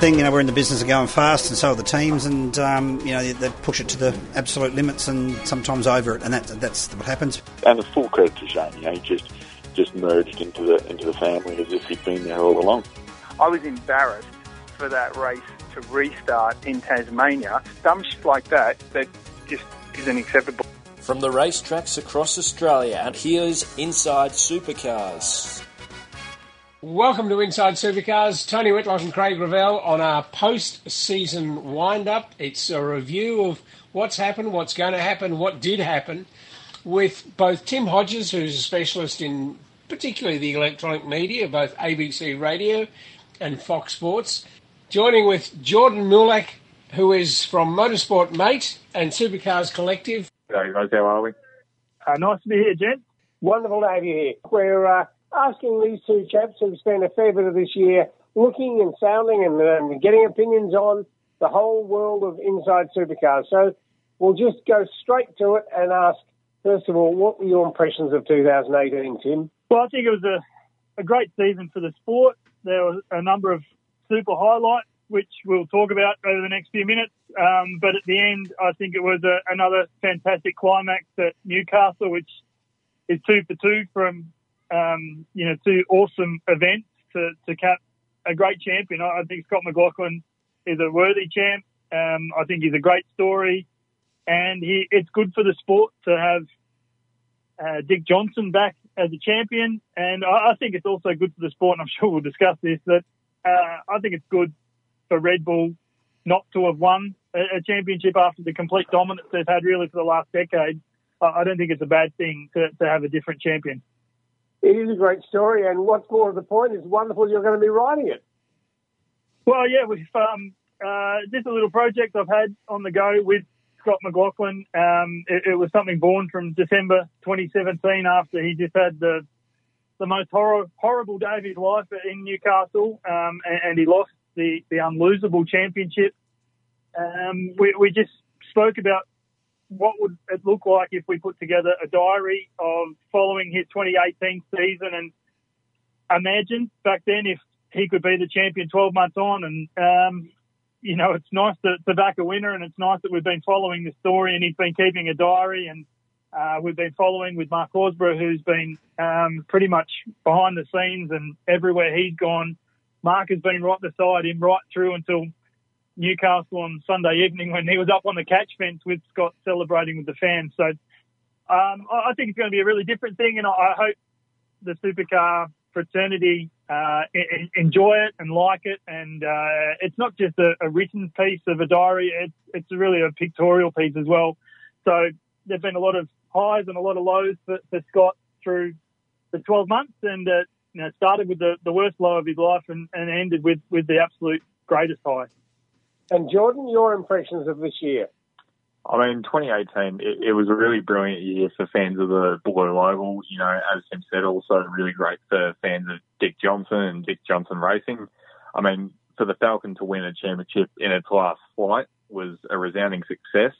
thing. You know, we're in the business of going fast, and so are the teams, and um, you know they, they, push it to the absolute limits, and sometimes over it, and that, that's what happens. And the full credit to Shane. You know, he just just merged into the into the family as if he'd been there all along. I was embarrassed for that race to restart in Tasmania. Dumb shit like that that just isn't acceptable. From the racetracks across Australia, and here's Inside Supercars. Welcome to Inside Supercars. Tony Whitlock and Craig Revell on our post-season wind-up. It's a review of what's happened, what's going to happen, what did happen, with both Tim Hodges, who's a specialist in particularly the electronic media, both ABC Radio and Fox Sports, joining with Jordan Mulak, who is from Motorsport Mate and Supercars Collective. Hey guys, how are we? Uh, nice to be here, Jen. Wonderful to have you here. We're uh, asking these two chaps who've spent a fair bit of this year looking and sounding and um, getting opinions on the whole world of inside supercars. So we'll just go straight to it and ask, first of all, what were your impressions of 2018, Tim? Well, I think it was a, a great season for the sport. There were a number of super highlights, which we'll talk about over the next few minutes. Um, but at the end, I think it was a, another fantastic climax at Newcastle, which is two for two from um, you know, two awesome events to, to cap a great champion. I, think Scott McLaughlin is a worthy champ. Um, I think he's a great story, and he, it's good for the sport to have uh, Dick Johnson back as a champion. And I, I, think it's also good for the sport, and I'm sure we'll discuss this, that uh, I think it's good for Red Bull not to have won a, a, championship after the complete dominance they've had really for the last decade. I, I don't think it's a bad thing to, to have a different champion it is a great story, and what's more to the point, it's wonderful you're going to be writing it. Well, yeah, we've um, uh, just a little project I've had on the go with Scott McLaughlin. Um, it, it, was something born from December 2017 after he just had the the most horror, horrible day of his life in Newcastle, um, and, and, he lost the the unlosable championship. Um, we, we just spoke about what would it look like if we put together a diary of following his 2018 season? And imagine back then if he could be the champion 12 months on and um, you know it's nice to, to back a winner and it's nice that we've been following the story and he's been keeping a diary and uh, we've been following with Mark Horsburgh who's been um, pretty much behind the scenes and everywhere he's gone. Mark has been right beside him right through until Newcastle on Sunday evening when he was up on the catch fence with Scott celebrating with the fans. So um, I think it's going to be a really different thing, and I hope the supercar fraternity uh, enjoy it and like it. And uh, it's not just a, a, written piece of a diary; it's it's really a pictorial piece as well. So there've been a lot of highs and a lot of lows for, for Scott through the 12 months, and uh, you know, started with the, the worst low of his life and, and ended with, with the absolute greatest high. And Jordan, your impressions of this year? I mean, 2018, it, it, was a really brilliant year for fans of the Blue Oval. You know, as Tim said, also really great for fans of Dick Johnson and Dick Johnson Racing. I mean, for the Falcon to win a championship in its last flight was a resounding success.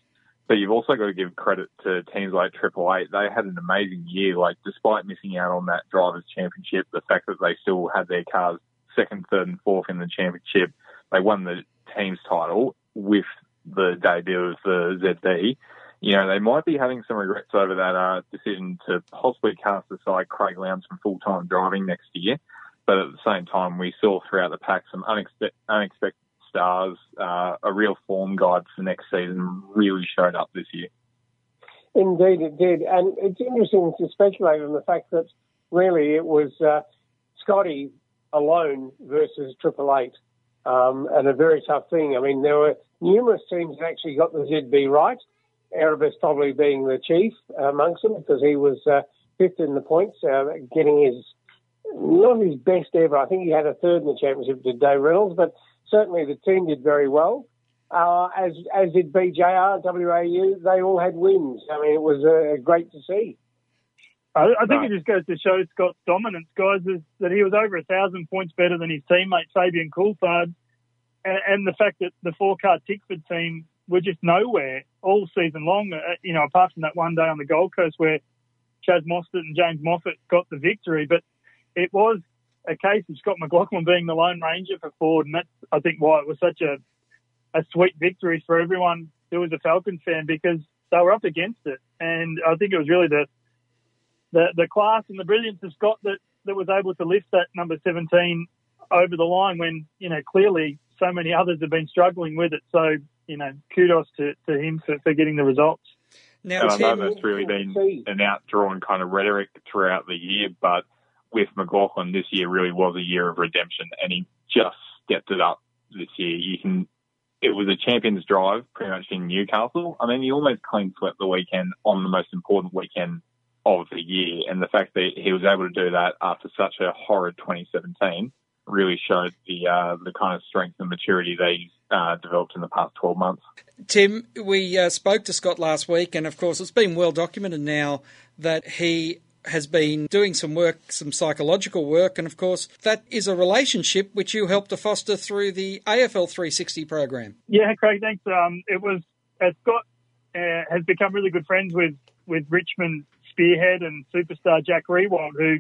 But you've also got to give credit to teams like Triple Eight. They had an amazing year. Like, despite missing out on that drivers' championship, the fact that they still had their cars second, third, and fourth in the championship, they won the team's title with the debut of the ZB, you know, they might be having some regrets over that uh, decision to possibly cast aside Craig Lowndes from full time driving next year. But at the same time, we saw throughout the pack some unexpected, unexpected stars. Uh, a real form guide for next season really showed up this year. Indeed, it did. And it's interesting to speculate on the fact that really it was uh, Scotty alone versus Triple Eight um, and a very tough thing. I mean, there were numerous teams that actually got the ZB right. Erebus probably being the chief amongst them because he was uh, fifth in the points, uh, getting his not his best ever. I think he had a third in the championship to Dave Reynolds, but certainly the team did very well. Uh, as as did BJR, WAU. They all had wins. I mean, it was uh, great to see. I, I think right. it just goes to show Scott's dominance, guys, is that he was over a thousand points better than his teammate Fabian Coulthard, and, and the fact that the four car Tickford team were just nowhere all season long. Uh, you know, apart from that one day on the Gold Coast where Chaz Mostert and James Moffat got the victory, but it was a case of Scott McLaughlin being the Lone Ranger for Ford, and that's I think why it was such a a sweet victory for everyone who was a Falcons fan because they were up against it, and I think it was really the the, the class and the brilliance of Scott that, that was able to lift that number 17 over the line when you know clearly so many others have been struggling with it. So you know kudos to, to him for, for getting the results. Now, I know that's really been an outdrawn kind of rhetoric throughout the year, but with McLaughlin, this year really was a year of redemption, and he just stepped it up this year. You can, it was a champions drive pretty much in Newcastle. I mean, he almost clean swept the weekend on the most important weekend of the year, and the fact that he was able to do that after such a horrid 2017 really showed the uh, the kind of strength and maturity that he's uh, developed in the past 12 months. Tim, we uh, spoke to Scott last week, and of course, it's been well documented now that he has been doing some work, some psychological work, and of course, that is a relationship which you helped to foster through the AFL 360 program. Yeah, Craig, thanks. Um, it was uh, Scott uh, has become really good friends with with Richmond spearhead and superstar Jack Riewoldt, who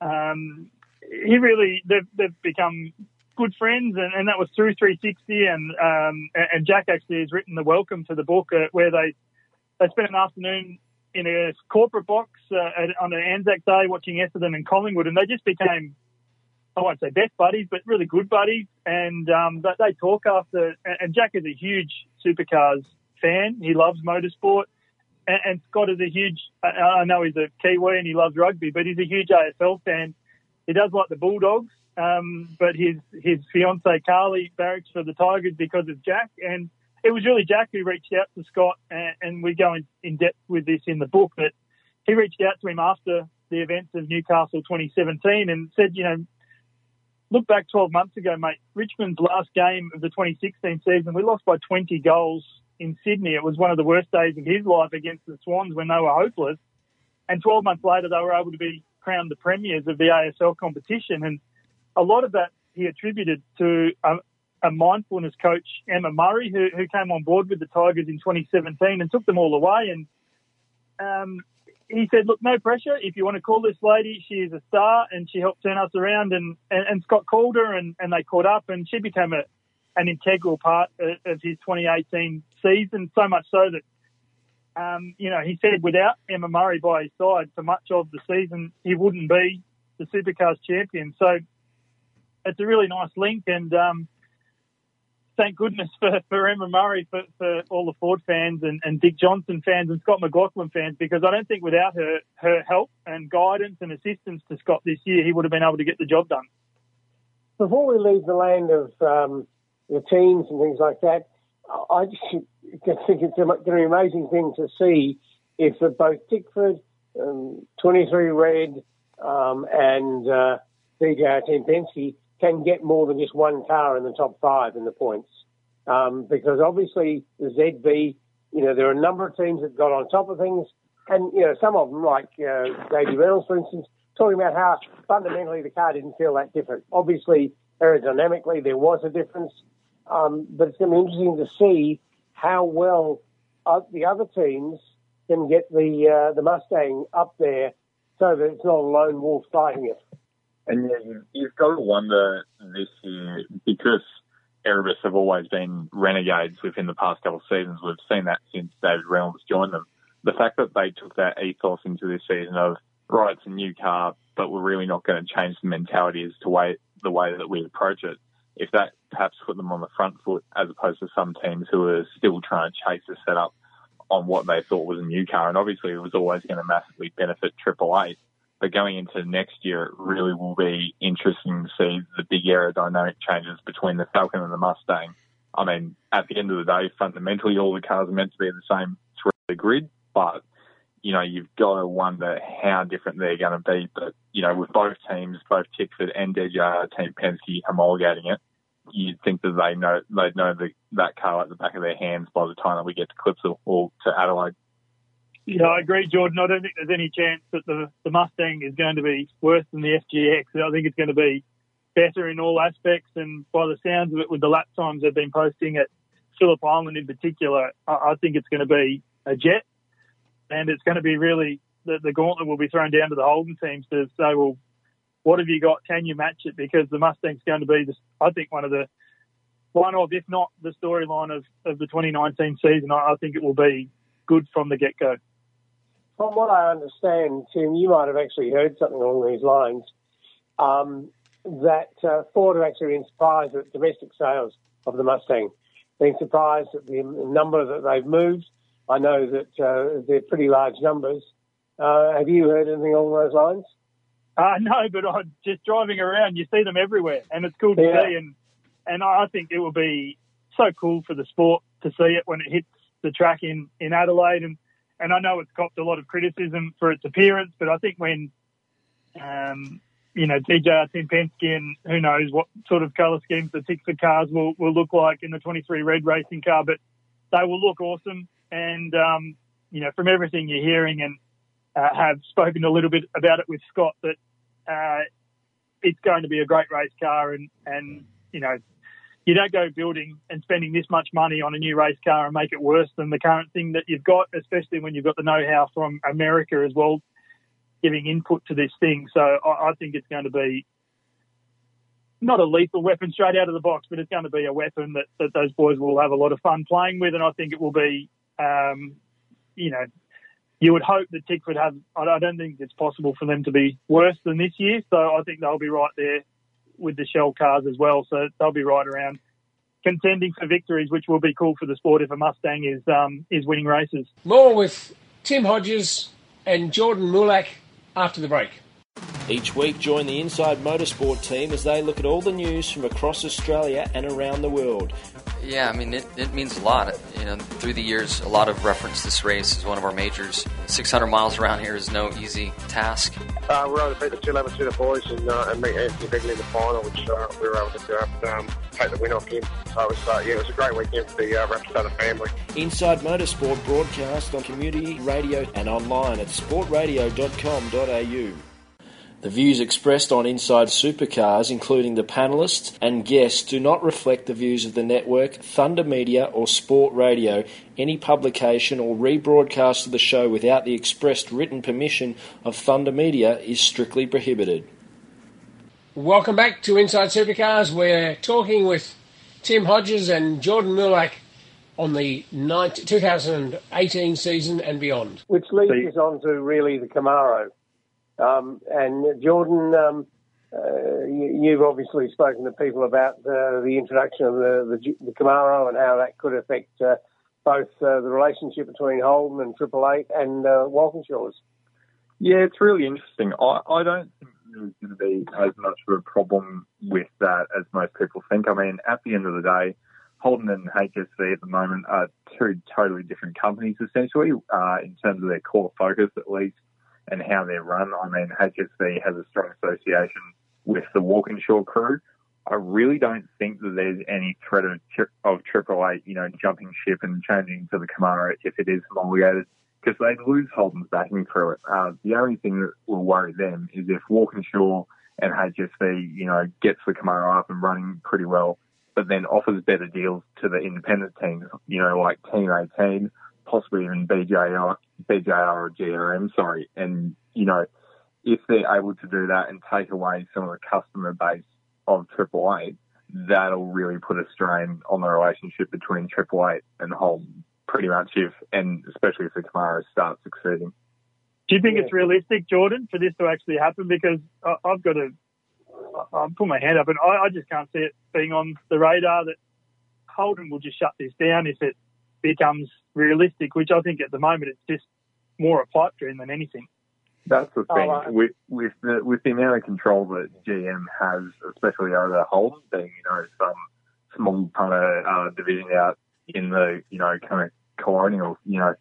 um, he really they've, they've become good friends, and, and that was through 360. And um, and Jack actually has written the welcome to the book uh, where they they spent an afternoon in a corporate box uh, at, on an Anzac Day watching Essendon and Collingwood, and they just became. I won't say best buddies, but really good buddies. And um, they, they talk after. And Jack is a huge supercars fan. He loves motorsport. And, and Scott is a huge. I know he's a Kiwi and he loves rugby, but he's a huge AFL fan he does like the Bulldogs, um, but his his fiance Carly barracks for the Tigers because of Jack, and it was really Jack who reached out to Scott, and, and we go in, in depth with this in the book. But he reached out to him after the events of Newcastle 2017 and said, you know, look back 12 months ago, mate. Richmond's last game of the 2016 season, we lost by 20 goals in Sydney. It was one of the worst days of his life against the Swans when they were hopeless. And 12 months later, they were able to be crowned the premiers of the AFL competition. And a lot of that he attributed to a, a mindfulness coach, Emma Murray, who, who, came on board with the Tigers in 2017 and took them all away. And um, he said, look, no pressure. If you want to call this lady, she is a star and she helped turn us around. And, and, and Scott called her and, and they caught up and she became a, an integral part of, of his 2018 season, so much so that um, you know, he said without Emma Murray by his side for much of the season, he wouldn't be the Supercars champion. So it's a really nice link, and um, thank goodness for, for Emma Murray, for, for all the Ford fans and, and Dick Johnson fans and Scott McLaughlin fans, because I don't think without her, her help and guidance and assistance to Scott this year, he would have been able to get the job done. Before we leave the land of um, the teams and things like that, I just think it's going to be an amazing thing to see if both Tickford, um, 23 Red, um, and uh, Penske can get more than just one car in the top five in the points. Um, because obviously the ZB, you know, there are a number of teams that got on top of things, and you know, some of them, like uh, Davey Reynolds, for instance, talking about how fundamentally the car didn't feel that different. Obviously, aerodynamically there was a difference, um, but it's going to be interesting to see how well uh, the other teams can get the uh, the Mustang up there so that it's not a lone wolf fighting it. And you've, you've got to wonder this year because Erebus have always been renegades within the past couple of seasons. We've seen that since David Reynolds joined them. The fact that they took that ethos into this season of right, it's a new car, but we're really not going to change the mentality as to way the way that we approach it if that perhaps put them on the front foot as opposed to some teams who are still trying to chase the setup on what they thought was a new car. And obviously it was always going to massively benefit Triple Eight. But going into next year, it really will be interesting to see the big aerodynamic changes between the Falcon and the Mustang. I mean, at the end of the day, fundamentally, all the cars are meant to be the same through the grid, but you know, you've got to wonder how different they're going to be. But, you know, with both teams, both Tickford and DJR uh, Team Penske homologating it, you'd think that they know, they'd know the, that car at the back of their hands by the time that we get to Clipsal or to Adelaide. Yeah, I agree, Jordan. I don't think there's any chance that the, the Mustang is going to be worse than the FGX. I think it's going to be better in all aspects. And by the sounds of it, with the lap times they've been posting at Phillip Island in particular, I, I think it's going to be a jet and it's going to be really the, the gauntlet will be thrown down to the Holden teams to say, well, what have you got? Can you match it? Because the Mustang's going to be, the, I think, one of the one of, if not the storyline of, of the 2019 season. I, I think it will be good from the get go. From what I understand, Tim, you might have actually heard something along these lines. Um, that uh, Ford have actually been surprised at domestic sales of the Mustang, being surprised at the number that they've moved. I know that uh, they're pretty large numbers. Uh, have you heard anything along those lines? Uh, no, but I'm just driving around, you see them everywhere, and it's cool to yeah. see. And and I think it will be so cool for the sport to see it when it hits the track in in Adelaide. And and I know it's copped a lot of criticism for its appearance, but I think when um, you know, DJR Team Penske and who knows what sort of colour schemes the Tickford cars will, will look like in the 23 red racing car, but they will look awesome. And, um, you know, from everything you're hearing and uh, have spoken a little bit about it with Scott, that uh, it's going to be a great race car. And, and, you know, you don't go building and spending this much money on a new race car and make it worse than the current thing that you've got, especially when you've got the know-how from America as well giving input to this thing. So I, I think it's going to be not a lethal weapon straight out of the box, but it's going to be a weapon that, that those boys will have a lot of fun playing with. And I think it will be, um, you know, you would hope that Tickford have, I don't think it's possible for them to be worse than this year. So I think they'll be right there with the shell cars as well. So they'll be right around contending for victories, which will be cool for the sport if a Mustang is, um, is winning races. More with Tim Hodges and Jordan Mulak after the break. Each week, join the Inside Motorsport team as they look at all the news from across Australia and around the world. Yeah, I mean, it, it means a lot. You know, through the years, a lot of reference this race as one of our majors. 600 miles around here is no easy task. Uh, we were able to beat the 211 boys and, uh, and meet Anthony Begley in the final, which uh, we were able to um, take the win off him. So it was, uh, yeah, it was a great weekend for the uh, Rapstada family. Inside Motorsport broadcast on community radio and online at sportradio.com.au. The views expressed on Inside Supercars, including the panelists and guests, do not reflect the views of the network, Thunder Media, or Sport Radio. Any publication or rebroadcast of the show without the expressed written permission of Thunder Media is strictly prohibited. Welcome back to Inside Supercars. We're talking with Tim Hodges and Jordan Mulak on the 2018 season and beyond. Which leads us on to really the Camaro. Um, and Jordan, um, uh, you, have obviously spoken to people about uh, the introduction of the, the, the, Camaro and how that could affect uh, both uh, the relationship between Holden and Triple Eight and uh, Walkinshaws. Yeah, it's really interesting. I, I don't think there's going to be as much of a problem with that as most people think. I mean, at the end of the day, Holden and HSV at the moment are two totally different companies, essentially, uh, in terms of their core focus, at least and how they're run. I mean, HSV has a strong association with the Walkinshaw crew. I really don't think that there's any threat of, of Triple Eight, you know, jumping ship and changing to the Camaro if it is homologated, because they'd lose Holden's backing it. Uh, the only thing that will worry them is if Walkinshaw and HSV, you know, gets the Camaro up and running pretty well, but then offers better deals to the independent teams, you know, like Team 18 possibly even BJR, BJR or GRM, sorry. And, you know, if they're able to do that and take away some of the customer base of Triple Eight, that'll really put a strain on the relationship between Triple Eight and Holden, pretty much if, and especially if the Camaro starts succeeding. Do you think yeah. it's realistic, Jordan, for this to actually happen? Because I've got to, I'll put my hand up and I, I just can't see it being on the radar that Holden will just shut this down if it becomes realistic, which I think at the moment it's just more a pipe dream than anything. That's the thing oh, with with the with the amount of control that GM has, especially over Holden, being you know some small kind of uh, division out in the you know kind of colonial, you know,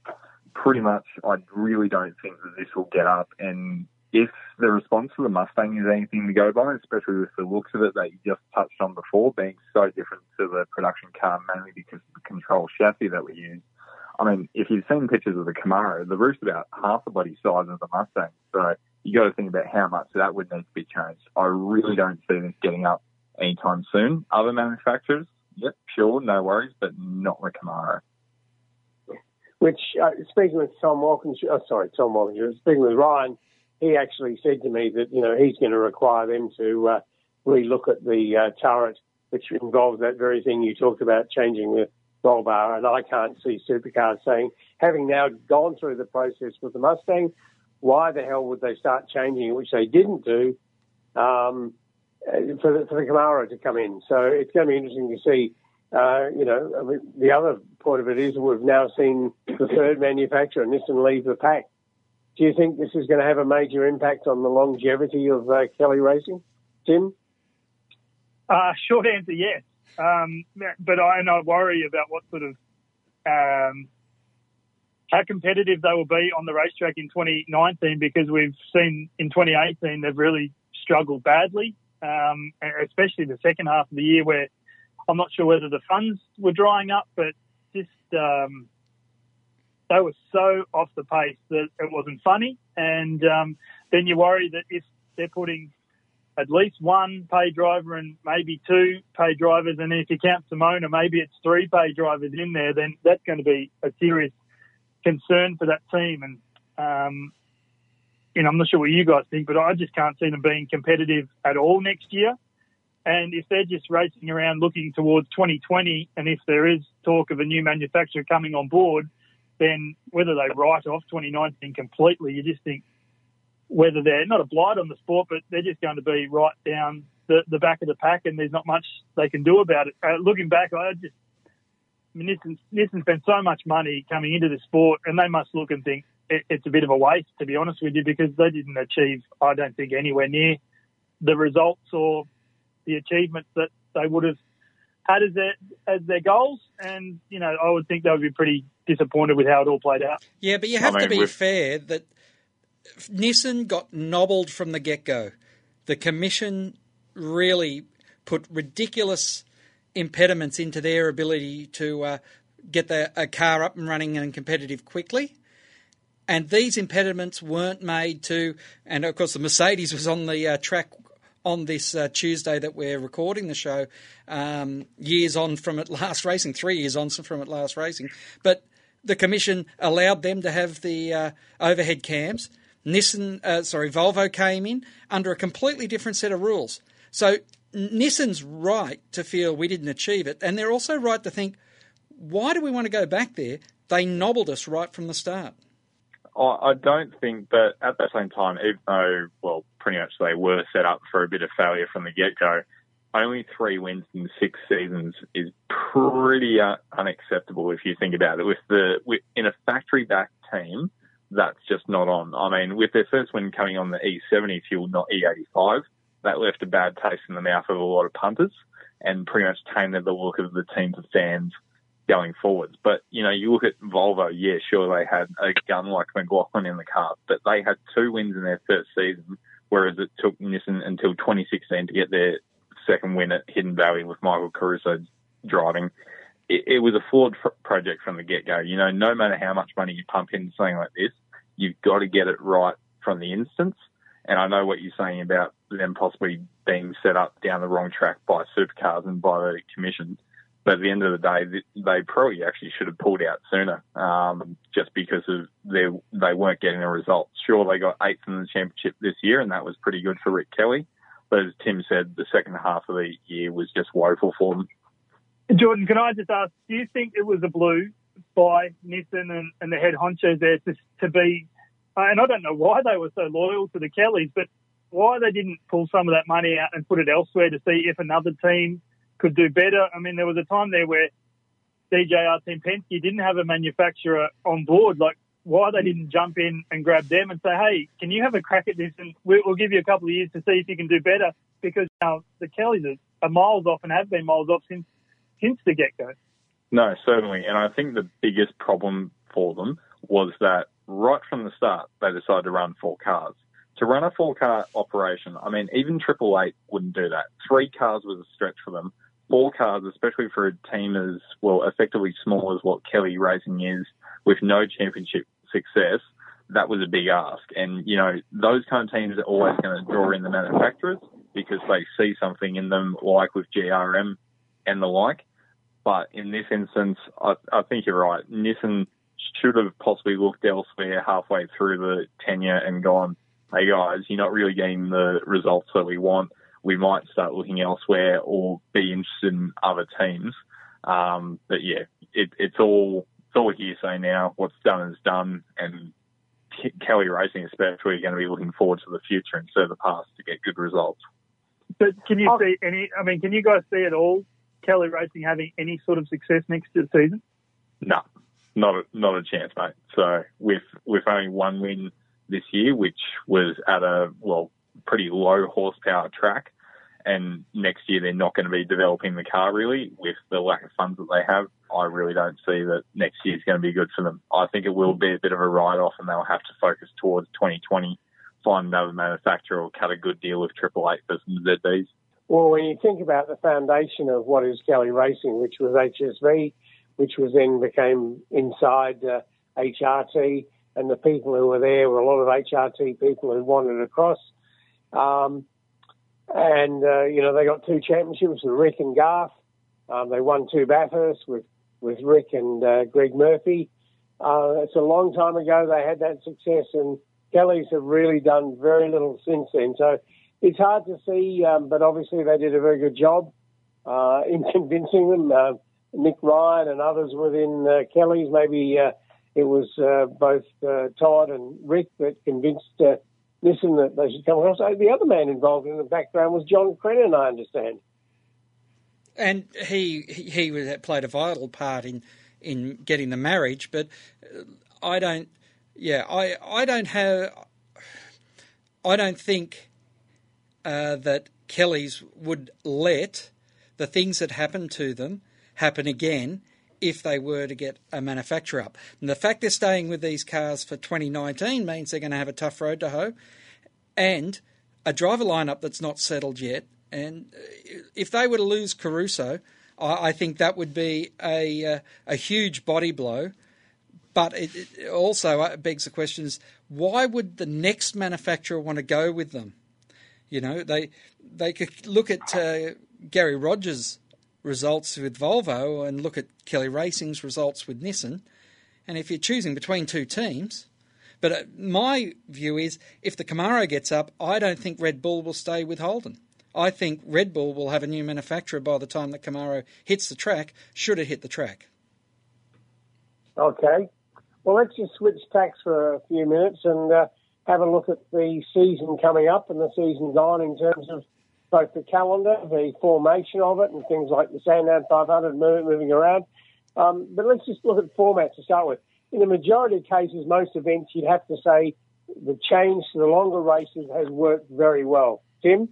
pretty much I really don't think that this will get up. And if the response to the Mustang is anything to go by, especially with the looks of it that you just touched on before, being so different to the production car, mainly because of the control chassis that we use. I mean, if you've seen pictures of the Camaro, the roof's about half the body size of the Mustang. So you got to think about how much that would need to be changed. I really don't see this getting up anytime soon. Other manufacturers, yep, sure, no worries, but not the Camaro. Which, uh, speaking with Tom Walkinshaw, oh, sorry, Tom Walkinshaw, speaking with Ryan, he actually said to me that you know he's going to require them to uh, relook at the uh, turret, which involves that very thing you talked about, changing the roll bar. And I can't see supercars saying, having now gone through the process with the Mustang, why the hell would they start changing it, which they didn't do, um, for, the, for the Camaro to come in? So it's going to be interesting to see. Uh, you know, I mean, the other point of it is we've now seen the third manufacturer, Nissan, leave the pack. Do you think this is going to have a major impact on the longevity of uh, Kelly Racing, Tim? Uh, short answer, yes. Um, but I and I worry about what sort of um, how competitive they will be on the racetrack in 2019 because we've seen in 2018 they've really struggled badly, um, especially the second half of the year where I'm not sure whether the funds were drying up, but just um, they were so off the pace that it wasn't funny. And um, then you worry that if they're putting at least one pay driver and maybe two pay drivers, and if you count Simona, maybe it's three pay drivers in there, then that's going to be a serious concern for that team. And um, you know, I'm not sure what you guys think, but I just can't see them being competitive at all next year. And if they're just racing around looking towards 2020, and if there is talk of a new manufacturer coming on board, then whether they write off 2019 completely, you just think whether they're not a blight on the sport, but they're just going to be right down the, the back of the pack, and there's not much they can do about it. Uh, looking back, I just I mean, Nissan, Nissan spent so much money coming into the sport, and they must look and think it, it's a bit of a waste, to be honest with you, because they didn't achieve, I don't think, anywhere near the results or the achievements that they would have had as their as their goals. And you know, I would think they would be pretty disappointed with how it all played out. Yeah, but you have I mean, to be fair that Nissan got nobbled from the get go. The commission really put ridiculous impediments into their ability to uh, get the, a car up and running and competitive quickly. And these impediments weren't made to, and of course, the Mercedes was on the uh, track on this uh, Tuesday that we're recording the show, um, years on from it last racing, three years on from it last racing. But the commission allowed them to have the uh, overhead cams. Nissan, uh, sorry, Volvo came in under a completely different set of rules. So Nissan's right to feel we didn't achieve it, and they're also right to think, why do we want to go back there? They nobbled us right from the start. I don't think, but at the same time, even though, well, pretty much they were set up for a bit of failure from the get go, only three wins in six seasons is pretty uh, unacceptable if you think about it. With the with, in a factory backed team, that's just not on. I mean, with their first win coming on the E70 fuel, not E85, that left a bad taste in the mouth of a lot of punters and pretty much tainted the look of the team to fans going forwards. But, you know, you look at Volvo, yeah, sure, they had a gun like McLaughlin in the car, but they had two wins in their first season, whereas it took Nissan until 2016 to get their second win at Hidden Valley with Michael Caruso driving. It, it was a flawed project from the get go. You know, no matter how much money you pump into something like this, you've got to get it right from the instance. And I know what you're saying about them possibly being set up down the wrong track by supercars and by the commission. But at the end of the day, they probably actually should have pulled out sooner, um, just because of their, they weren't getting the results. Sure, they got eighth in the championship this year, and that was pretty good for Rick Kelly. But as Tim said, the second half of the year was just woeful for them. Jordan, can I just ask, do you think it was a blue by Nissan and, and the head honchos there to, to be uh, and I don't know why they were so loyal to the Kellys, but why they didn't pull some of that money out and put it elsewhere to see if another team could do better. I mean, there was a time there where DJR Team Penske didn't have a manufacturer on board. Like, why they didn't jump in and grab them and say, hey, can you have a crack at this and we'll give you a couple of years to see if you can do better? Because now the Kellys are miles off and have been miles off since since the get go. No, certainly. And I think the biggest problem for them was that right from the start, they decided to run four cars. To run a four car operation, I mean, even Triple Eight wouldn't do that. Three cars was a stretch for them. Four cars, especially for a team as, well, effectively small as what Kelly Racing is, with no championship success, that was a big ask. And, you know, those kind of teams are always going to draw in the manufacturers because they see something in them, like with GRM and the like. But in this instance, I, I think you're right. Nissan should have possibly looked elsewhere halfway through the tenure and gone, hey guys, you're not really getting the results that we want. We might start looking elsewhere or be interested in other teams. Um, but yeah, it, it's all it's all hearsay now. What's done is done, and Kelly Racing especially are going to be looking forward to the future instead of the past to get good results. But can you see any? I mean, can you guys see at all Kelly Racing having any sort of success next season? No, not a, not a chance, mate. So with with only one win this year, which was at a well pretty low horsepower track, and next year they're not going to be developing the car really with the lack of funds that they have. I really don't see that next year is going to be good for them. I think it will be a bit of a write off, and they'll have to focus towards 2020, find another manufacturer, or cut a good deal with Triple Eight for some ZBs. Well, when you think about the foundation of what is Kelly Racing, which was HSV, which was then became inside uh, HRT, and the people who were there were a lot of HRT people who wanted across. Um, and, uh, you know, they got two championships with Rick and Garth. Um, they won two Bathursts with, with Rick and uh, Greg Murphy. Uh, it's a long time ago they had that success, and Kellys have really done very little since then. So it's hard to see, um, but obviously they did a very good job uh, in convincing them. Uh, Nick Ryan and others within uh, Kelly's, maybe uh, it was uh, both uh, Todd and Rick that convinced uh, Nissan that they should come across. The other man involved in the background was John Crennan, I understand. And he he, he played a vital part in in getting the marriage, but I don't. Yeah, I I don't have. I don't think uh, that Kellys would let the things that happened to them happen again if they were to get a manufacturer up. And the fact they're staying with these cars for 2019 means they're going to have a tough road to hoe and a driver lineup that's not settled yet. And if they were to lose Caruso, I, think that would be a, uh, a huge body blow. But it, it also uh, begs the question: is why would the next manufacturer want to go with them? You know, they they could look at uh, Gary Rogers' results with Volvo and look at Kelly Racing's results with Nissan. And if you're choosing between two teams, but uh, my view is if the Camaro gets up, I don't think Red Bull will stay with Holden. I think Red Bull will have a new manufacturer by the time the Camaro hits the track, should it hit the track. Okay. Well, let's just switch tacks for a few minutes and uh, have a look at the season coming up and the season gone in terms of both the calendar, the formation of it, and things like the Sandown 500 moving around. Um, but let's just look at formats to start with. In the majority of cases, most events, you'd have to say the change to the longer races has worked very well. Tim?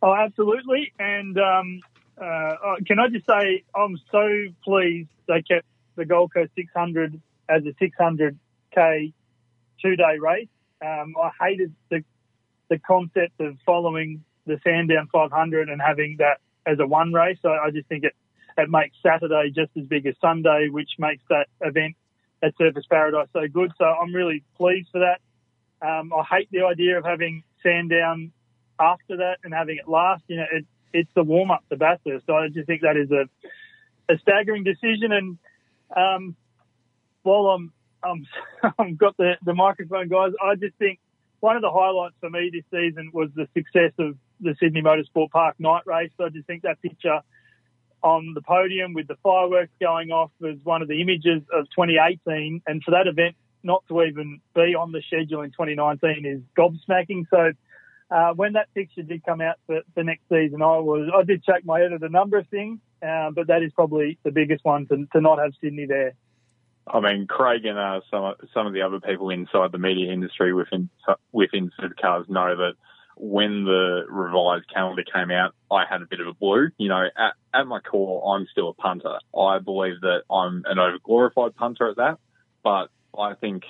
Oh, absolutely. And um, uh, oh, can I just say, I'm so pleased they kept the Gold Coast 600 as a 600k two day race. Um, I hated the the concept of following the Sandown 500 and having that as a one race. So I just think it, it makes Saturday just as big as Sunday, which makes that event at Surfers Paradise so good. So I'm really pleased for that. Um, I hate the idea of having Sandown after that and having it last. You know, it, it's the warm up to Bathurst. So I just think that is a, a staggering decision. And um, while I'm, I've got the, the microphone, guys, I just think one of the highlights for me this season was the success of the Sydney Motorsport Park night race. I just think that picture on the podium with the fireworks going off was one of the images of 2018. And for that event not to even be on the schedule in 2019 is gobsmacking. So uh, when that picture did come out for, for next season, I was I did check my head a number of things, uh, but that is probably the biggest one to, to not have Sydney there. I mean, Craig and uh, some some of the other people inside the media industry within within supercars know that when the revised calendar came out, I had a bit of a blue. You know, at, at my core, I'm still a punter. I believe that I'm an overglorified punter at that, but I think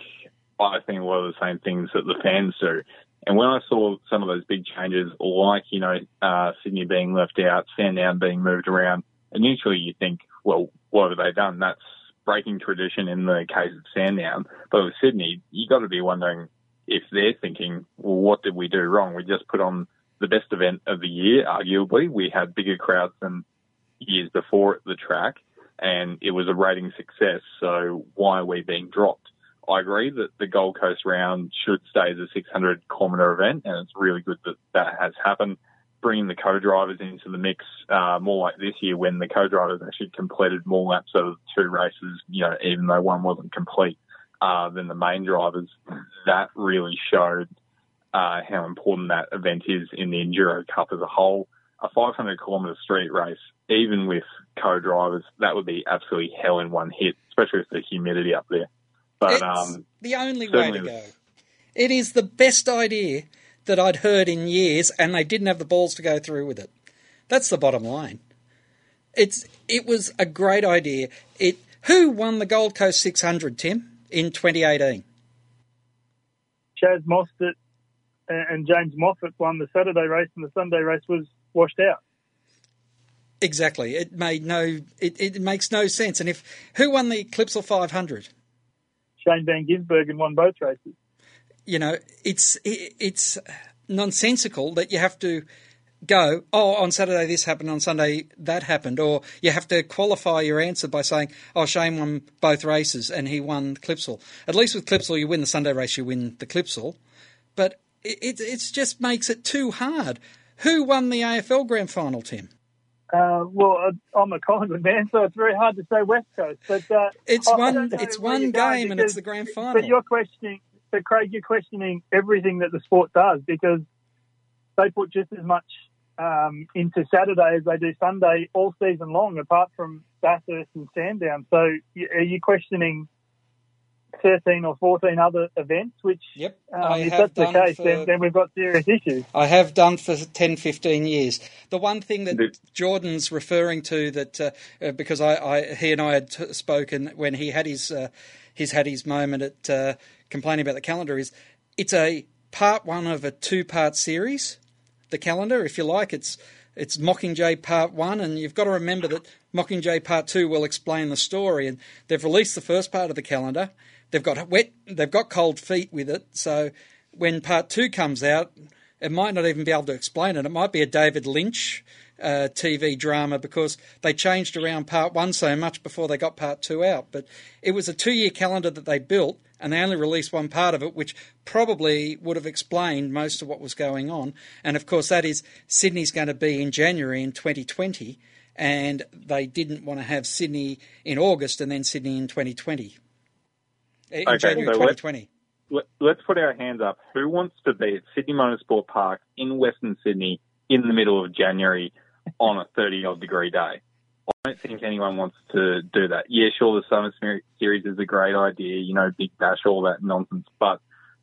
I think a lot of the same things that the fans do. And when I saw some of those big changes, like you know uh, Sydney being left out, Sandown being moved around, initially you think, well, what have they done? That's breaking tradition in the case of Sandown. But with Sydney, you got to be wondering if they're thinking, well, what did we do wrong? We just put on the best event of the year, arguably. We had bigger crowds than years before at the track, and it was a rating success. So why are we being dropped? I agree that the Gold Coast round should stay as a 600 kilometre event, and it's really good that that has happened. Bringing the co-drivers into the mix, uh, more like this year when the co-drivers actually completed more laps of two races, you know, even though one wasn't complete, uh, than the main drivers, that really showed uh, how important that event is in the Enduro Cup as a whole. A 500 kilometre street race, even with co-drivers, that would be absolutely hell in one hit, especially with the humidity up there. But it's um, the only way to go. It is the best idea that I'd heard in years, and they didn't have the balls to go through with it. That's the bottom line. It's it was a great idea. It who won the Gold Coast 600, Tim, in 2018? Chaz Mostert and James Moffat won the Saturday race, and the Sunday race was washed out. Exactly. It made no. It, it makes no sense. And if who won the Clipsal 500? Shane Van Gisbergen won both races. You know, it's it, it's nonsensical that you have to go. Oh, on Saturday this happened. On Sunday that happened. Or you have to qualify your answer by saying, "Oh, Shane won both races and he won Clipsal." At least with Clipsal, you win the Sunday race, you win the Clipsal. But it it, just makes it too hard. Who won the AFL Grand Final, Tim? Uh, well, I'm a Collingwood man, so it's very hard to say West Coast. But uh, it's one, it's one game, and it's the grand final. But you're questioning, but Craig, you're questioning everything that the sport does because they put just as much um, into Saturday as they do Sunday all season long, apart from Bathurst and Sandown. So, are you questioning 13 or 14 other events, which yep, um, if that's the case, for, then, then, we've got serious issues. I have done for 10, 15 years. The one thing that Jordan's referring to that, uh, uh, because I, I, he and I had t- spoken when he had his, uh, he's had his moment at uh, complaining about the calendar is it's a part one of a two part series, the calendar, if you like. It's, it's Mockingjay Part 1, and you've got to remember that Mockingjay Part 2 will explain the story. And they've released the first part of the calendar, They've got wet, they've got cold feet with it. So when part two comes out, it might not even be able to explain it. It might be a David Lynch uh, TV drama because they changed around part one so much before they got part two out. But it was a two year calendar that they built and they only released one part of it, which probably would have explained most of what was going on. And of course, that is Sydney's going to be in January in 2020, and they didn't want to have Sydney in August and then Sydney in 2020 in okay, January so 2020. Let, let's put our hands up. Who wants to be at Sydney Motorsport Park in Western Sydney in the middle of January on a 30 odd degree day? I don't think anyone wants to do that. Yeah, sure, the Summer Series is a great idea, you know, big bash, all that nonsense, but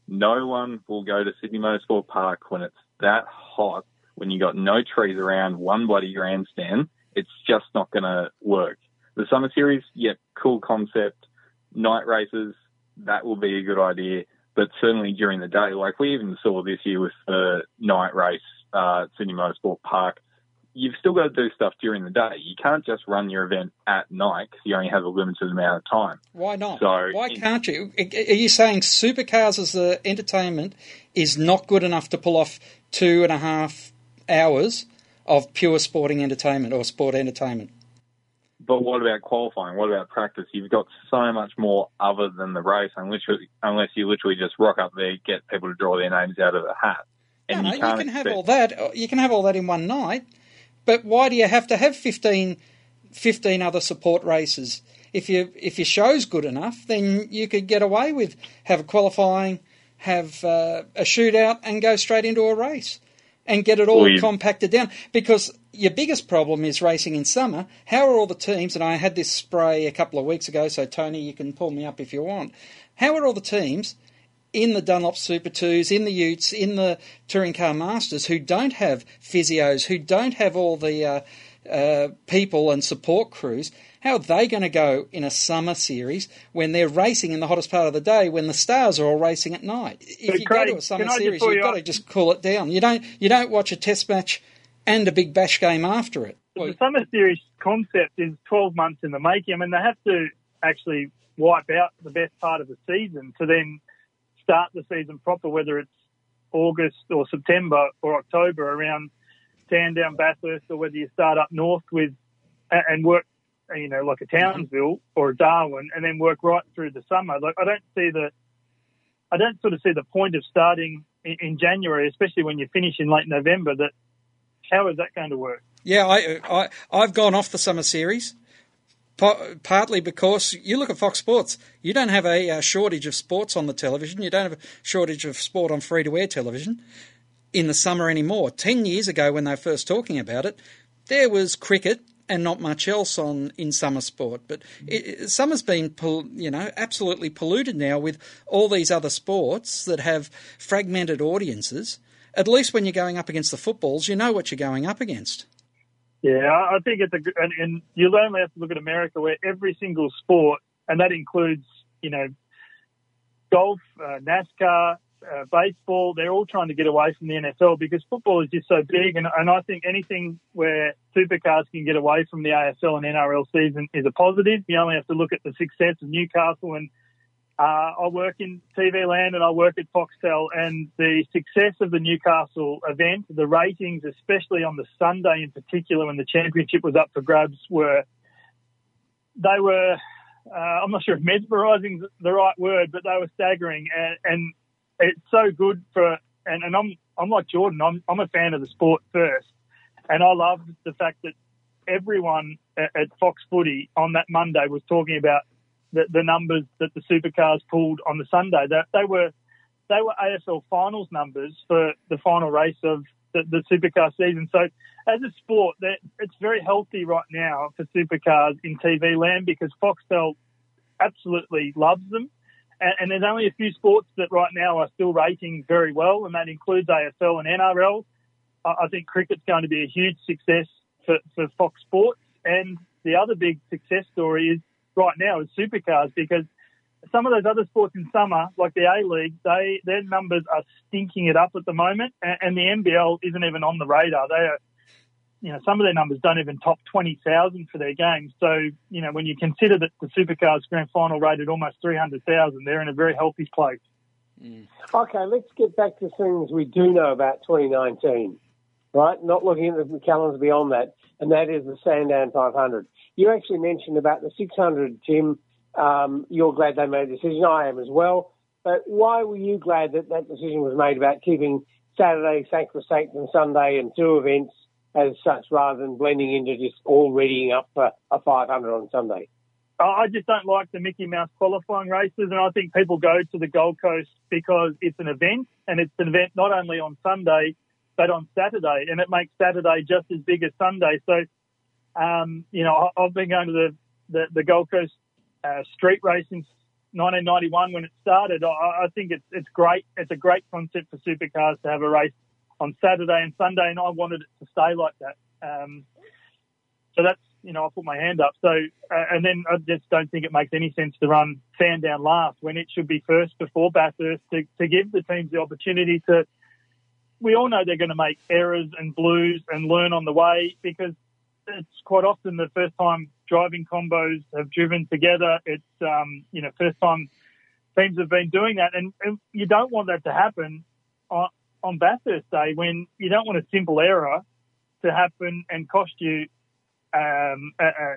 no one will go to Sydney Motorsport Park when it's that hot, when you got no trees around, one bloody grandstand. It's just not going to work. The Summer Series, yep, cool concept. Night races, that will be a good idea. But certainly during the day, like we even saw this year with the night race uh, Sydney Motorsport Park, you've still got to do stuff during the day. You can't just run your event at night because you only have a limited amount of time. Why not? So Why can't you? Are you saying supercars as the entertainment is not good enough to pull off two and a half hours of pure sporting entertainment or sport entertainment? But what about qualifying? What about practice? You've got so much more other than the race, unless unless you literally just rock up there, get people to draw their names out of a hat. And no, you, no, you can have all that. Uh, you can have all that in one night. But why do you have to have 15, 15 other support races? If you if your show's good enough, then you could get away with have a qualifying, have uh, a shootout, and go straight into a race and get it all well, compacted down. Because your biggest problem is racing in summer. How are all the teams? And I had this spray a couple of weeks ago, so Tony, you can pull me up if you want. How are all the teams in the Dunlop Super 2s, in the Utes, in the Touring Car Masters who don't have physios, who don't have all the uh, uh, people and support crews? How are they going to go in a summer series when they're racing in the hottest part of the day when the stars are all racing at night? If you Craig, go to a summer series, you've got to just cool it down. You don't you don't watch a test match and a big bash game after it. The summer series concept is 12 months in the making. I mean, they have to actually wipe out the best part of the season to then start the season proper, whether it's August or September or October around Sandown, Bathurst, or whether you start up north with and work you know, like a Townsville or a Darwin, and then work right through the summer. Like I don't see the, I don't sort of see the point of starting in, in January, especially when you finish in late November. That how is that going to work? Yeah, I, I I've gone off the summer series. Partly because you look at Fox Sports, you don't have a, a shortage of sports on the television. You don't have a shortage of sport on free to air television in the summer anymore. Ten years ago, when they were first talking about it, there was cricket and not much else on in summer sport. But it, summer's been, you know, absolutely polluted now with all these other sports that have fragmented audiences. At least when you're going up against the footballs, you know what you're going up against. Yeah, I think it's a, and, and you'll only have to look at America where every single sport, and that includes, you know, golf, uh, NASCAR, uh, baseball, they're all trying to get away from the NFL because football is just so big. And, and I think anything where supercars can get away from the AFL and NRL season is a positive. You only have to look at the success of Newcastle and uh, I work in TV land and I work at Foxtel and the success of the Newcastle event, the ratings, especially on the Sunday in particular when the championship was up for grabs were, they were, uh, I'm not sure if mesmerising is the right word, but they were staggering and, and it's so good for, and, and I'm, I'm like Jordan, I'm, I'm a fan of the sport first. And I love the fact that everyone at, at Fox Footy on that Monday was talking about the, the numbers that the supercars pulled on the Sunday. They, they were, they were AFL finals numbers for the final race of the, the supercar season. So as a sport, it's very healthy right now for supercars in TV land because Foxtel absolutely loves them. And, and, there's only a few sports that right now are still rating very well, and that includes AFL and NRL. I, I think cricket's going to be a huge success for, for Fox Sports. And the other big success story is right now is supercars because some of those other sports in summer, like the A League, they their numbers are stinking it up at the moment, and, and the NBL isn't even on the radar. They are you know, some of their numbers don't even top 20,000 for their games. So, you know, when you consider that the Supercars Grand Final rated almost 300,000, they're in a very healthy place. Mm. Okay, let's get back to things we do know about 2019, right? Not looking at the calendars beyond that, and that is the Sandown 500. You actually mentioned about the 600, Tim. Um, you're glad they made a decision. I am as well. But why were you glad that that decision was made about keeping Saturday, Sanctus and Sunday and two events as such rather than blending into just all readying up for a 500 on Sunday? I just don't like the Mickey Mouse qualifying races, and I think people go to the Gold Coast because it's an event, and it's an event not only on Sunday but on Saturday, and it makes Saturday just as big as Sunday. So, um, you know, I've been going to the the, the Gold Coast uh, street race since 1991 when it started. I, I think it's it's great. It's a great concept for supercars to have a race on Saturday and Sunday, and I wanted it to stay like that. Um, so that's you know I put my hand up. So uh, and then I just don't think it makes any sense to run Sandown last when it should be first before Bathurst to, to give the teams the opportunity to. We all know they're going to make errors and blues and learn on the way because it's quite often the first time driving combos have driven together. It's um, you know first time teams have been doing that, and, and you don't want that to happen on, on Bathurst Day when you don't want a simple error to happen and cost you um, a, a,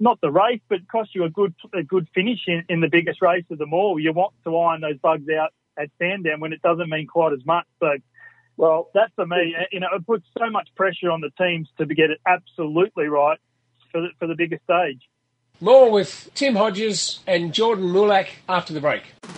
not, the race, but cost you a good a good finish in, in, the biggest race of them all. You want to iron those bugs out at Sandown when it doesn't mean quite as much. So, well, that for me, you know, it puts so much pressure on the teams to get it absolutely right for the, for the biggest stage. More with Tim Hodges and Jordan Mulak after the break.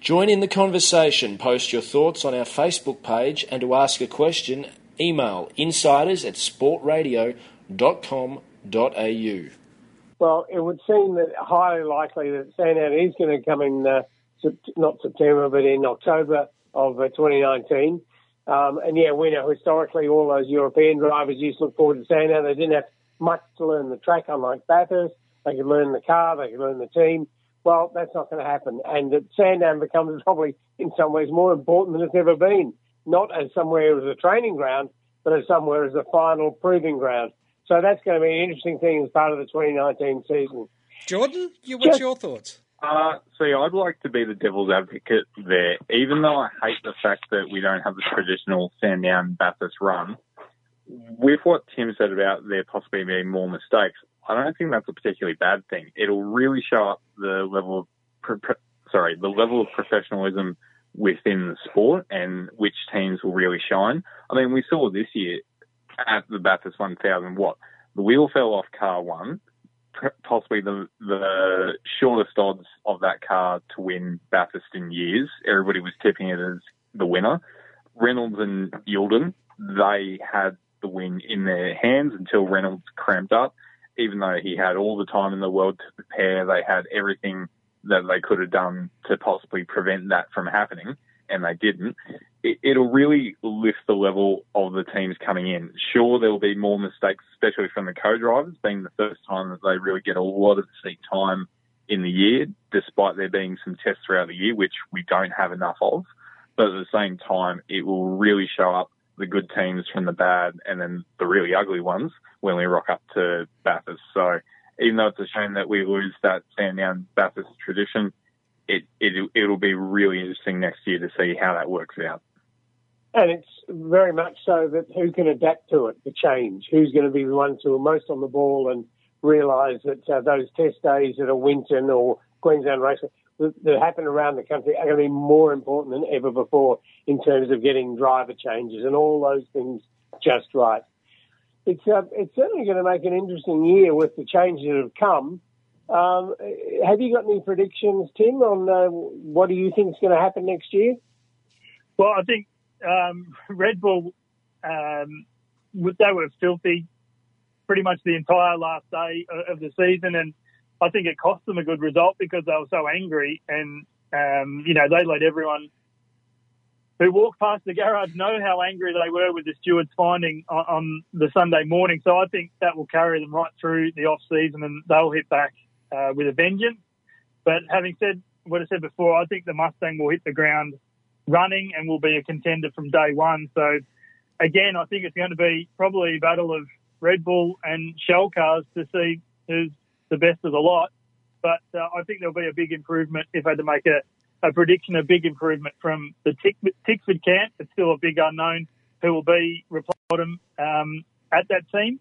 Join in the conversation, post your thoughts on our Facebook page, and to ask a question, email insiders at sportradio.com.au. Well, it would seem that highly likely that Sandown is going to come in, uh, not September, but in October of uh, 2019. Um, and yeah, we know historically all those European drivers used to look forward to Sandown. They didn't have much to learn the track, unlike Bathurst. they could learn the car, they could learn the team. Well, that's not going to happen. And that Sandown becomes probably, in some ways, more important than it's ever been. Not as somewhere as a training ground, but as somewhere as a final proving ground. So that's going to be an interesting thing as part of the 2019 season. Jordan, you, what's Just- your thoughts? Uh, see, I'd like to be the devil's advocate there. Even though I hate the fact that we don't have the traditional Sandown Bathurst run, with what Tim said about there possibly being more mistakes, I don't think that's a particularly bad thing. It'll really show up the level of, sorry, the level of professionalism within the sport and which teams will really shine. I mean, we saw this year at the Bathurst 1000 what? The wheel fell off car one, possibly the the shortest odds of that car to win Bathurst in years. Everybody was tipping it as the winner. Reynolds and Youlden, they had the win in their hands until Reynolds cramped up. Even though he had all the time in the world to prepare, they had everything that they could have done to possibly prevent that from happening, and they didn't. It, it'll really lift the level of the teams coming in. Sure, there will be more mistakes, especially from the co-drivers, being the first time that they really get a lot of seat time in the year, despite there being some tests throughout the year, which we don't have enough of. But at the same time, it will really show up the good teams from the bad and then the really ugly ones when we rock up to Bathurst. So even though it's a shame that we lose that Sandown Bathurst tradition, it, it, it'll be really interesting next year to see how that works out. And it's very much so that who can adapt to it, the change, who's going to be the ones who are most on the ball and realise that uh, those test days at a Winton or Queensland race that, that happen around the country are going to be more important than ever before in terms of getting driver changes and all those things just right. It's uh, it's certainly going to make an interesting year with the changes that have come. Um, have you got any predictions, Tim, on uh, what do you think is going to happen next year? Well, I think um, Red Bull, um, they were filthy pretty much the entire last day of the season, and I think it cost them a good result because they were so angry, and um, you know they let everyone who walked past the garage know how angry they were with the stewards finding on, on the Sunday morning. So I think that will carry them right through the off season, and they'll hit back uh, with a vengeance. But having said what I said before, I think the Mustang will hit the ground running and will be a contender from day one. So again, I think it's going to be probably a battle of Red Bull and Shell cars to see who's the best of the lot. But uh, I think there'll be a big improvement if I had to make a, a prediction, a big improvement from the Tick, Tickford camp. It's still a big unknown who will be replacing um, at that team.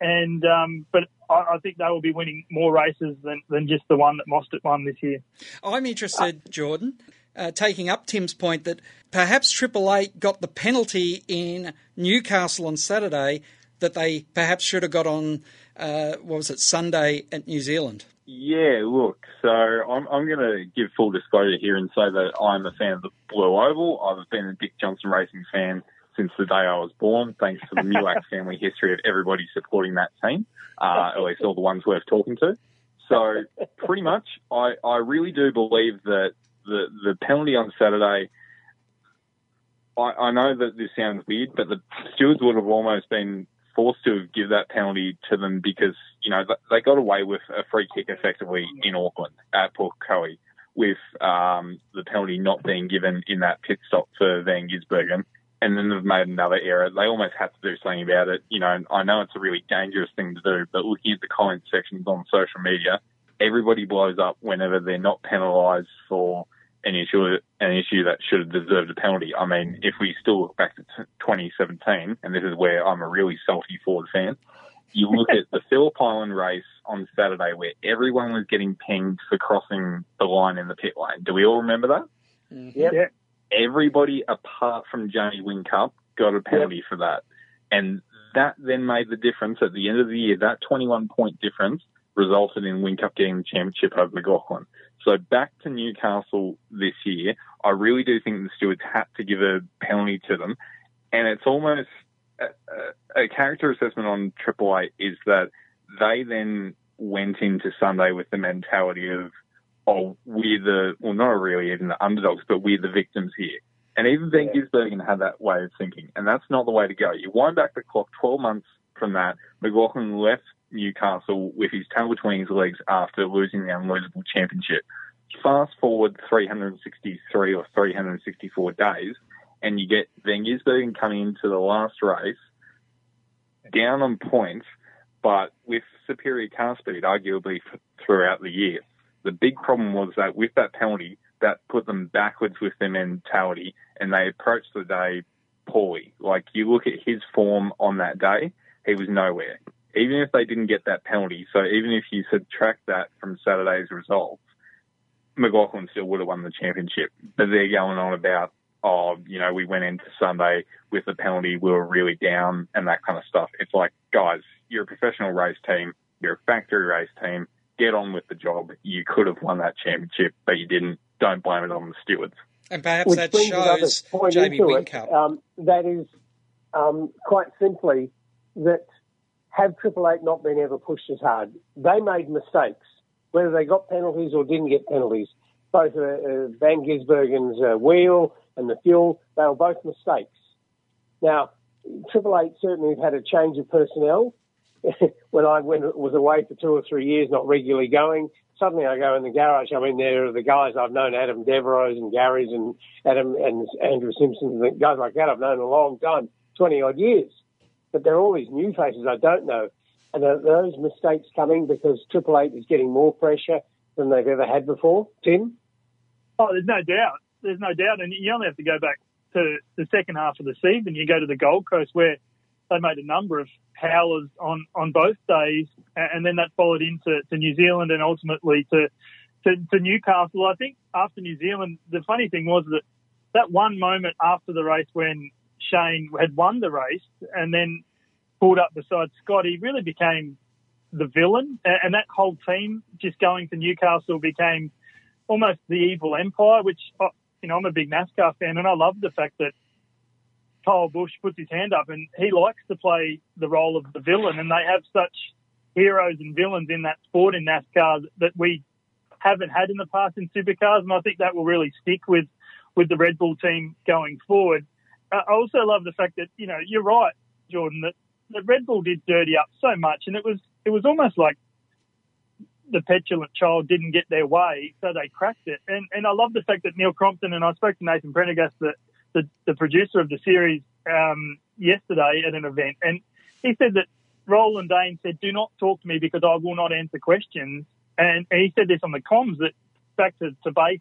And um, but I, I think they will be winning more races than, than just the one that Mostert won this year. I'm interested, Jordan, uh, taking up Tim's point that perhaps Triple Eight got the penalty in Newcastle on Saturday that they perhaps should have got on, uh, what was it, Sunday at New Zealand. Yeah, look, so I'm, I'm going to give full disclosure here and say that I'm a fan of the Blue Oval. I've been a Dick Johnson Racing fan since the day I was born, thanks to the Mulak family history of everybody supporting that team, uh, at least all the ones worth talking to. So pretty much, I, I really do believe that the, the penalty on Saturday, I, I know that this sounds weird, but the stewards would have almost been forced to give that penalty to them because, you know, they got away with a free kick effectively in Auckland at Port Coe with um, the penalty not being given in that pit stop for Van Gisbergen. And then they've made another error. They almost had to do something about it. You know, I know it's a really dangerous thing to do, but looking at the comment sections on social media, everybody blows up whenever they're not penalised for an issue an issue that should have deserved a penalty. I mean, if we still look back to t- 2017, and this is where I'm a really salty Ford fan, you look at the Phillip Island race on Saturday where everyone was getting pinged for crossing the line in the pit lane. Do we all remember that? Mm-hmm. Yep. Yeah. Everybody apart from Johnny Whincup got a penalty for that. And that then made the difference at the end of the year. That 21 point difference resulted in Whincup getting the championship over McLaughlin. So back to Newcastle this year, I really do think the stewards had to give a penalty to them. And it's almost a, a, a character assessment on Triple Eight is that they then went into Sunday with the mentality of, oh, we're the, well, not really even the underdogs, but we're the victims here. And even Van Gisbergen had that way of thinking, and that's not the way to go. You wind back the clock 12 months from that, McLaughlin left Newcastle with his tail between his legs after losing the unlosable championship. Fast forward 363 or 364 days, and you get Van Gisbergen coming into the last race down on points, but with superior car speed, arguably throughout the year. The big problem was that with that penalty, that put them backwards with their mentality, and they approached the day poorly. Like you look at his form on that day, he was nowhere. Even if they didn't get that penalty, so even if you subtract that from Saturday's results, McLaughlin still would have won the championship. But they're going on about, oh, you know, we went into Sunday with the penalty, we were really down, and that kind of stuff. It's like, guys, you're a professional race team, you're a factory race team, get on with the job. You could have won that championship, but you didn't. Don't blame it on the stewards. And perhaps Which that shows Jamie into. Um, that is um, quite simply that have Triple Eight not been ever pushed as hard, they made mistakes, whether they got penalties or didn't get penalties. Both uh, uh, Van Gisbergen's uh, wheel and the fuel, they were both mistakes. Now, Triple Eight certainly had a change of personnel. when I went, was away for two or three years, not regularly going, suddenly I go in the garage. I mean, there are the guys I've known, Adam Devereaux and Gary's and Adam and Andrew Simpson, and guys like that I've known a long time, 20 odd years. But there are all these new faces I don't know. And are those mistakes coming because Triple Eight is getting more pressure than they've ever had before? Tim? Oh, there's no doubt. There's no doubt. And you only have to go back to the second half of the season. You go to the Gold Coast where they made a number of howlers on, on both days, and then that followed into to New Zealand and ultimately to, to, to Newcastle. I think after New Zealand, the funny thing was that that one moment after the race when Shane had won the race and then pulled up beside Scotty really became the villain, and, that whole team just going to Newcastle became almost the evil empire. Which uh, you know, I'm a big NASCAR fan, and I love the fact that Kyle Busch puts his hand up and he likes to play the role of the villain, and they have such heroes and villains in that sport in NASCAR that we haven't had in the past in supercars, and I think that will really stick with with the Red Bull team going forward. I also love the fact that you know you're right, Jordan, that, that Red Bull did dirty up so much, and it was it was almost like the petulant child didn't get their way, so they cracked it. And and I love the fact that Neil Crompton and I spoke to Nathan Prendergast, the the, the producer of the series, um, yesterday at an event, and he said that Roland Dane said, "Do not talk to me because I will not answer questions." And, and he said this on the comms that back to, to base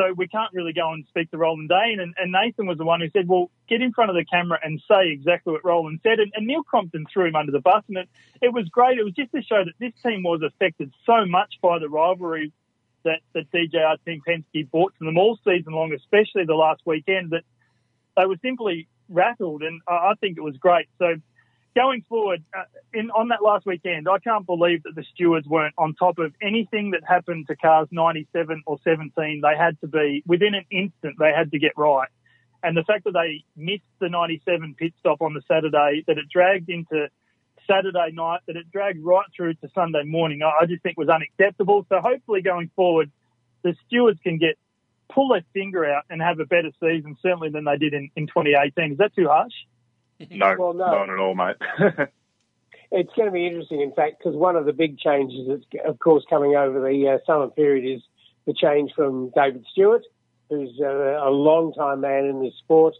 so we can't really go and speak to Roland Dane. And, and, Nathan was the one who said, well, get in front of the camera and say exactly what Roland said. And, and, Neil Crompton threw him under the bus. And it, it was great. It was just to show that this team was affected so much by the rivalry that, that DJR Team Penske brought to them all season long, especially the last weekend, that they were simply rattled. And I, I think it was great. So going forward, uh, in, on that last weekend, I can't believe that the stewards weren't on top of anything that happened to cars 97 or 17. They had to be, within an instant, they had to get right. And the fact that they missed the 97 pit stop on the Saturday, that it dragged into Saturday night, that it dragged right through to Sunday morning, I just think was unacceptable. So hopefully going forward, the stewards can get pull their finger out and have a better season, certainly than they did in, in 2018. Is that too harsh? No, Well, no. not at all, mate. It's going to be interesting, in fact, because one of the big changes that's, of course, coming over the uh, summer period is the change from David Stewart, who's uh, a long time man in this sport,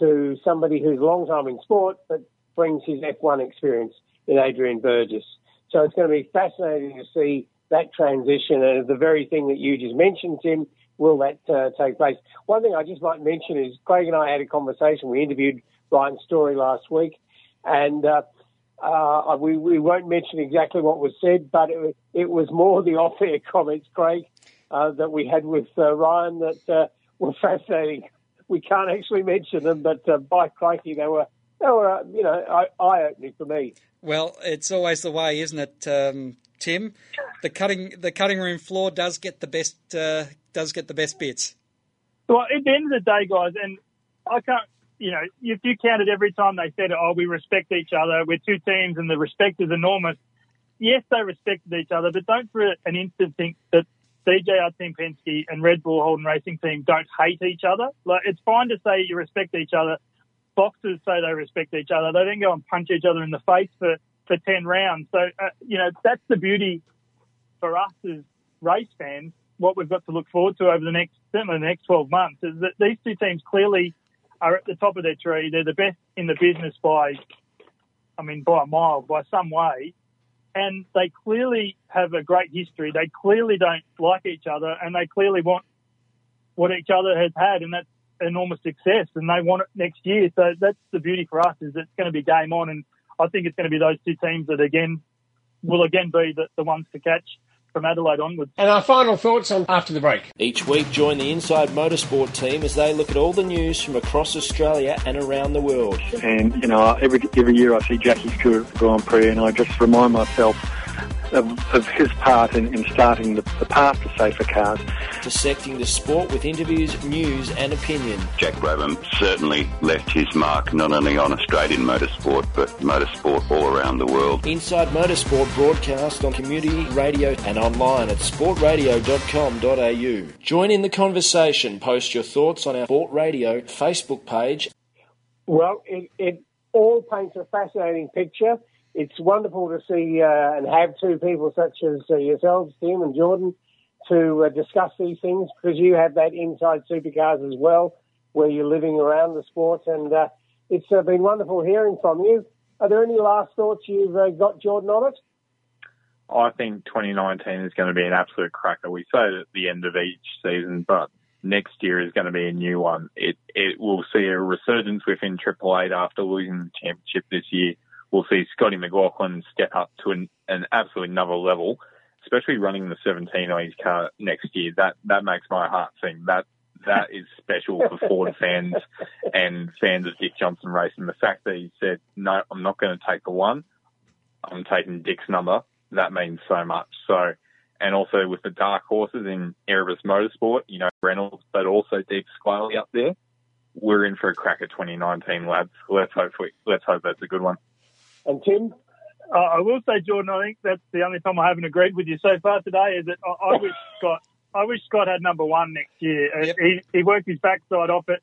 to somebody who's long time in sport but brings his F1 experience in Adrian Burgess. So it's going to be fascinating to see that transition and the very thing that you just mentioned, Tim, will that uh, take place? One thing I just might mention is Craig and I had a conversation. We interviewed Ryan Story last week, and uh, uh, we, we won't mention exactly what was said, but it, it was more the off-air comments, Craig, uh, that we had with uh, Ryan that uh, were fascinating. We can't actually mention them, but uh, by crikey, they were they were uh, you know eye-opening for me. Well, it's always the way, isn't it, um, Tim? The cutting the cutting room floor does get the best uh, does get the best bits. Well, at the end of the day, guys, and I can't, you know, if you counted every time they said, oh, we respect each other, we're two teams and the respect is enormous. Yes, they respected each other, but don't for an instant think that DJR Team Penske and Red Bull Holden Racing Team don't hate each other. Like, it's fine to say you respect each other, boxers say they respect each other. They then go and punch each other in the face for, for 10 rounds. So, uh, you know, that's the beauty for us as race fans. What we've got to look forward to over the next, certainly the next 12 months is that these two teams clearly are at the top of their tree. They're the best in the business by, I mean, by a mile, by some way. And they clearly have a great history. They clearly don't like each other and they clearly want what each other has had, and that's enormous success, and they want it next year. So that's the beauty for us is it's going to be game on, and I think it's going to be those two teams that again will again be the, the ones to catch from Adelaide onwards. And our final thoughts on after the break. Each week, join the Inside Motorsport team as they look at all the news from across Australia and around the world. And you know, every every year I see Jackie's Stewart at the Grand Prix, and I just remind myself of, of his part in, in starting the, the, path to safer cars. Dissecting the sport with interviews, news, and opinion. Jack Brabham certainly left his mark not only on Australian motorsport but motorsport all around the world. Inside Motorsport broadcast on community radio and online at sportradio.com.au. Join in the conversation. Post your thoughts on our Sport Radio Facebook page. Well, it, it all paints a fascinating picture it's wonderful to see uh, and have two people such as uh, yourselves, Tim and Jordan, to uh, discuss these things because you have that inside supercars as well, where you're living around the sport, and uh, it's uh, been wonderful hearing from you. Are there any last thoughts you've uh, got, Jordan, on it? I think 2019 is going to be an absolute cracker. We say it at the end of each season, but next year is going to be a new one. It it will see a resurgence within Triple Eight after losing the championship this year we'll see Scotty McLaughlin step up to an, an absolutely another level, especially running the 17 on his car next year. That that makes my heart sing. That that is special for Ford fans and fans of Dick Johnson Racing. The fact that he said, "No, I'm not going to take the one. I'm taking Dick's number." That means so much. So, and also with the dark horses in Erebus Motorsport, you know Reynolds, but also De Pasquale up there. We're in for a cracker 2019, lads. Let's hope we, let's hope that's a good one. And Tim? Uh, I will say, Jordan, I think that's the only time I haven't agreed with you so far today is that I, I wish Scott, I wish Scott had number one next year. Uh, yep. He, he worked his backside off it.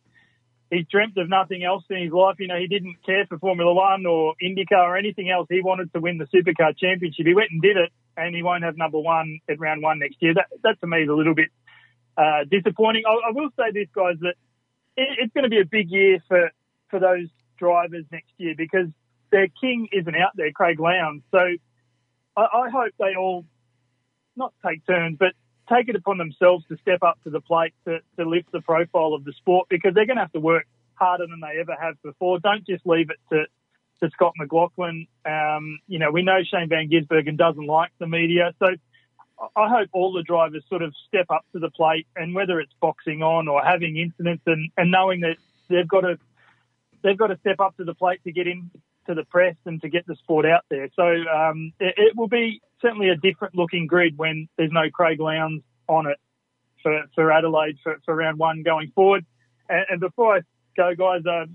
He dreamt of nothing else in his life. You know, he didn't care for Formula One or IndyCar or anything else. He wanted to win the Supercar Championship. He went and did it, and he won't have number one at round one next year. That, that to me is a little bit uh, disappointing. I, I, will say this, guys, that it, it's going to be a big year for, for those drivers next year because their king isn't out there, Craig Lowndes. So I, I hope they all not take turns, but take it upon themselves to step up to the plate to, to lift the profile of the sport because they're going to have to work harder than they ever have before. Don't just leave it to, to Scott McLaughlin. Um, you know, we know Shane Van Gisbergen doesn't like the media. So I hope all the drivers sort of step up to the plate and whether it's boxing on or having incidents and, and knowing that they've got to, they've got to step up to the plate to get in to the press and to get the sport out there. So um, it, it, will be certainly a different looking grid when there's no Craig Lowndes on it for, for Adelaide for, for round one going forward. And, and before I go, guys, uh,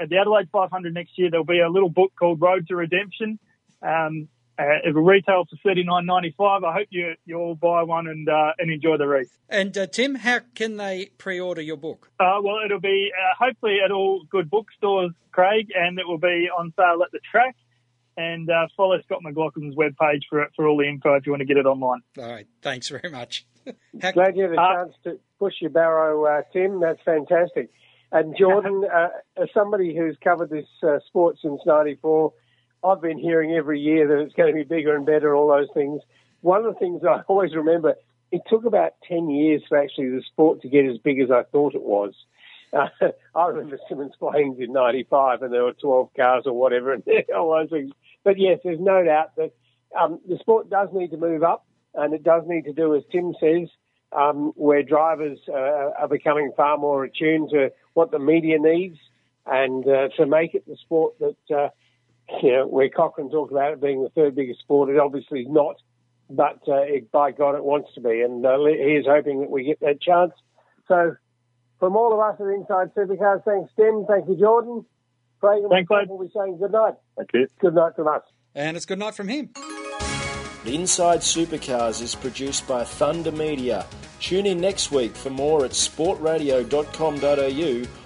at the Adelaide 500 next year, there'll be a little book called Road to Redemption. Um, uh, it will retail for thirty nine ninety five. I hope you you all buy one and uh, and enjoy the race. And uh, Tim, how can they pre order your book? Uh, well, it'll be uh, hopefully at all good bookstores, Craig, and it will be on sale at the track. And uh, follow Scott McLaughlin's webpage for for all the info if you want to get it online. All right, thanks very much. how- Glad you had a chance to push your barrow, Tim. That's fantastic. And Jordan, as somebody who's covered this sport since '94 I've been hearing every year that it's going to be bigger and better, all those things. One of the things I always remember, it took about 10 years for actually the sport to get as big as I thought it was. Uh, I remember Symmons Plains in 95 and there were 12 cars or whatever and all those things. But yes, there's no doubt that um, the sport does need to move up and it does need to do, as Tim says, um, where drivers uh, are becoming far more attuned to what the media needs and uh, to make it the sport that uh, you know, where Cochrane talked about it being the third biggest sport, it obviously is not, but uh, it, by God, it wants to be, and uh, he is hoping that we get that chance. So, from all of us at Inside Supercars, thanks Tim, thank you Jordan, Craig, and thanks, we'll be saying good night. Thank you. Good night from us. And it's good night from him. Inside Supercars is produced by Thunder Media. Tune in next week for more at sportradio.com.au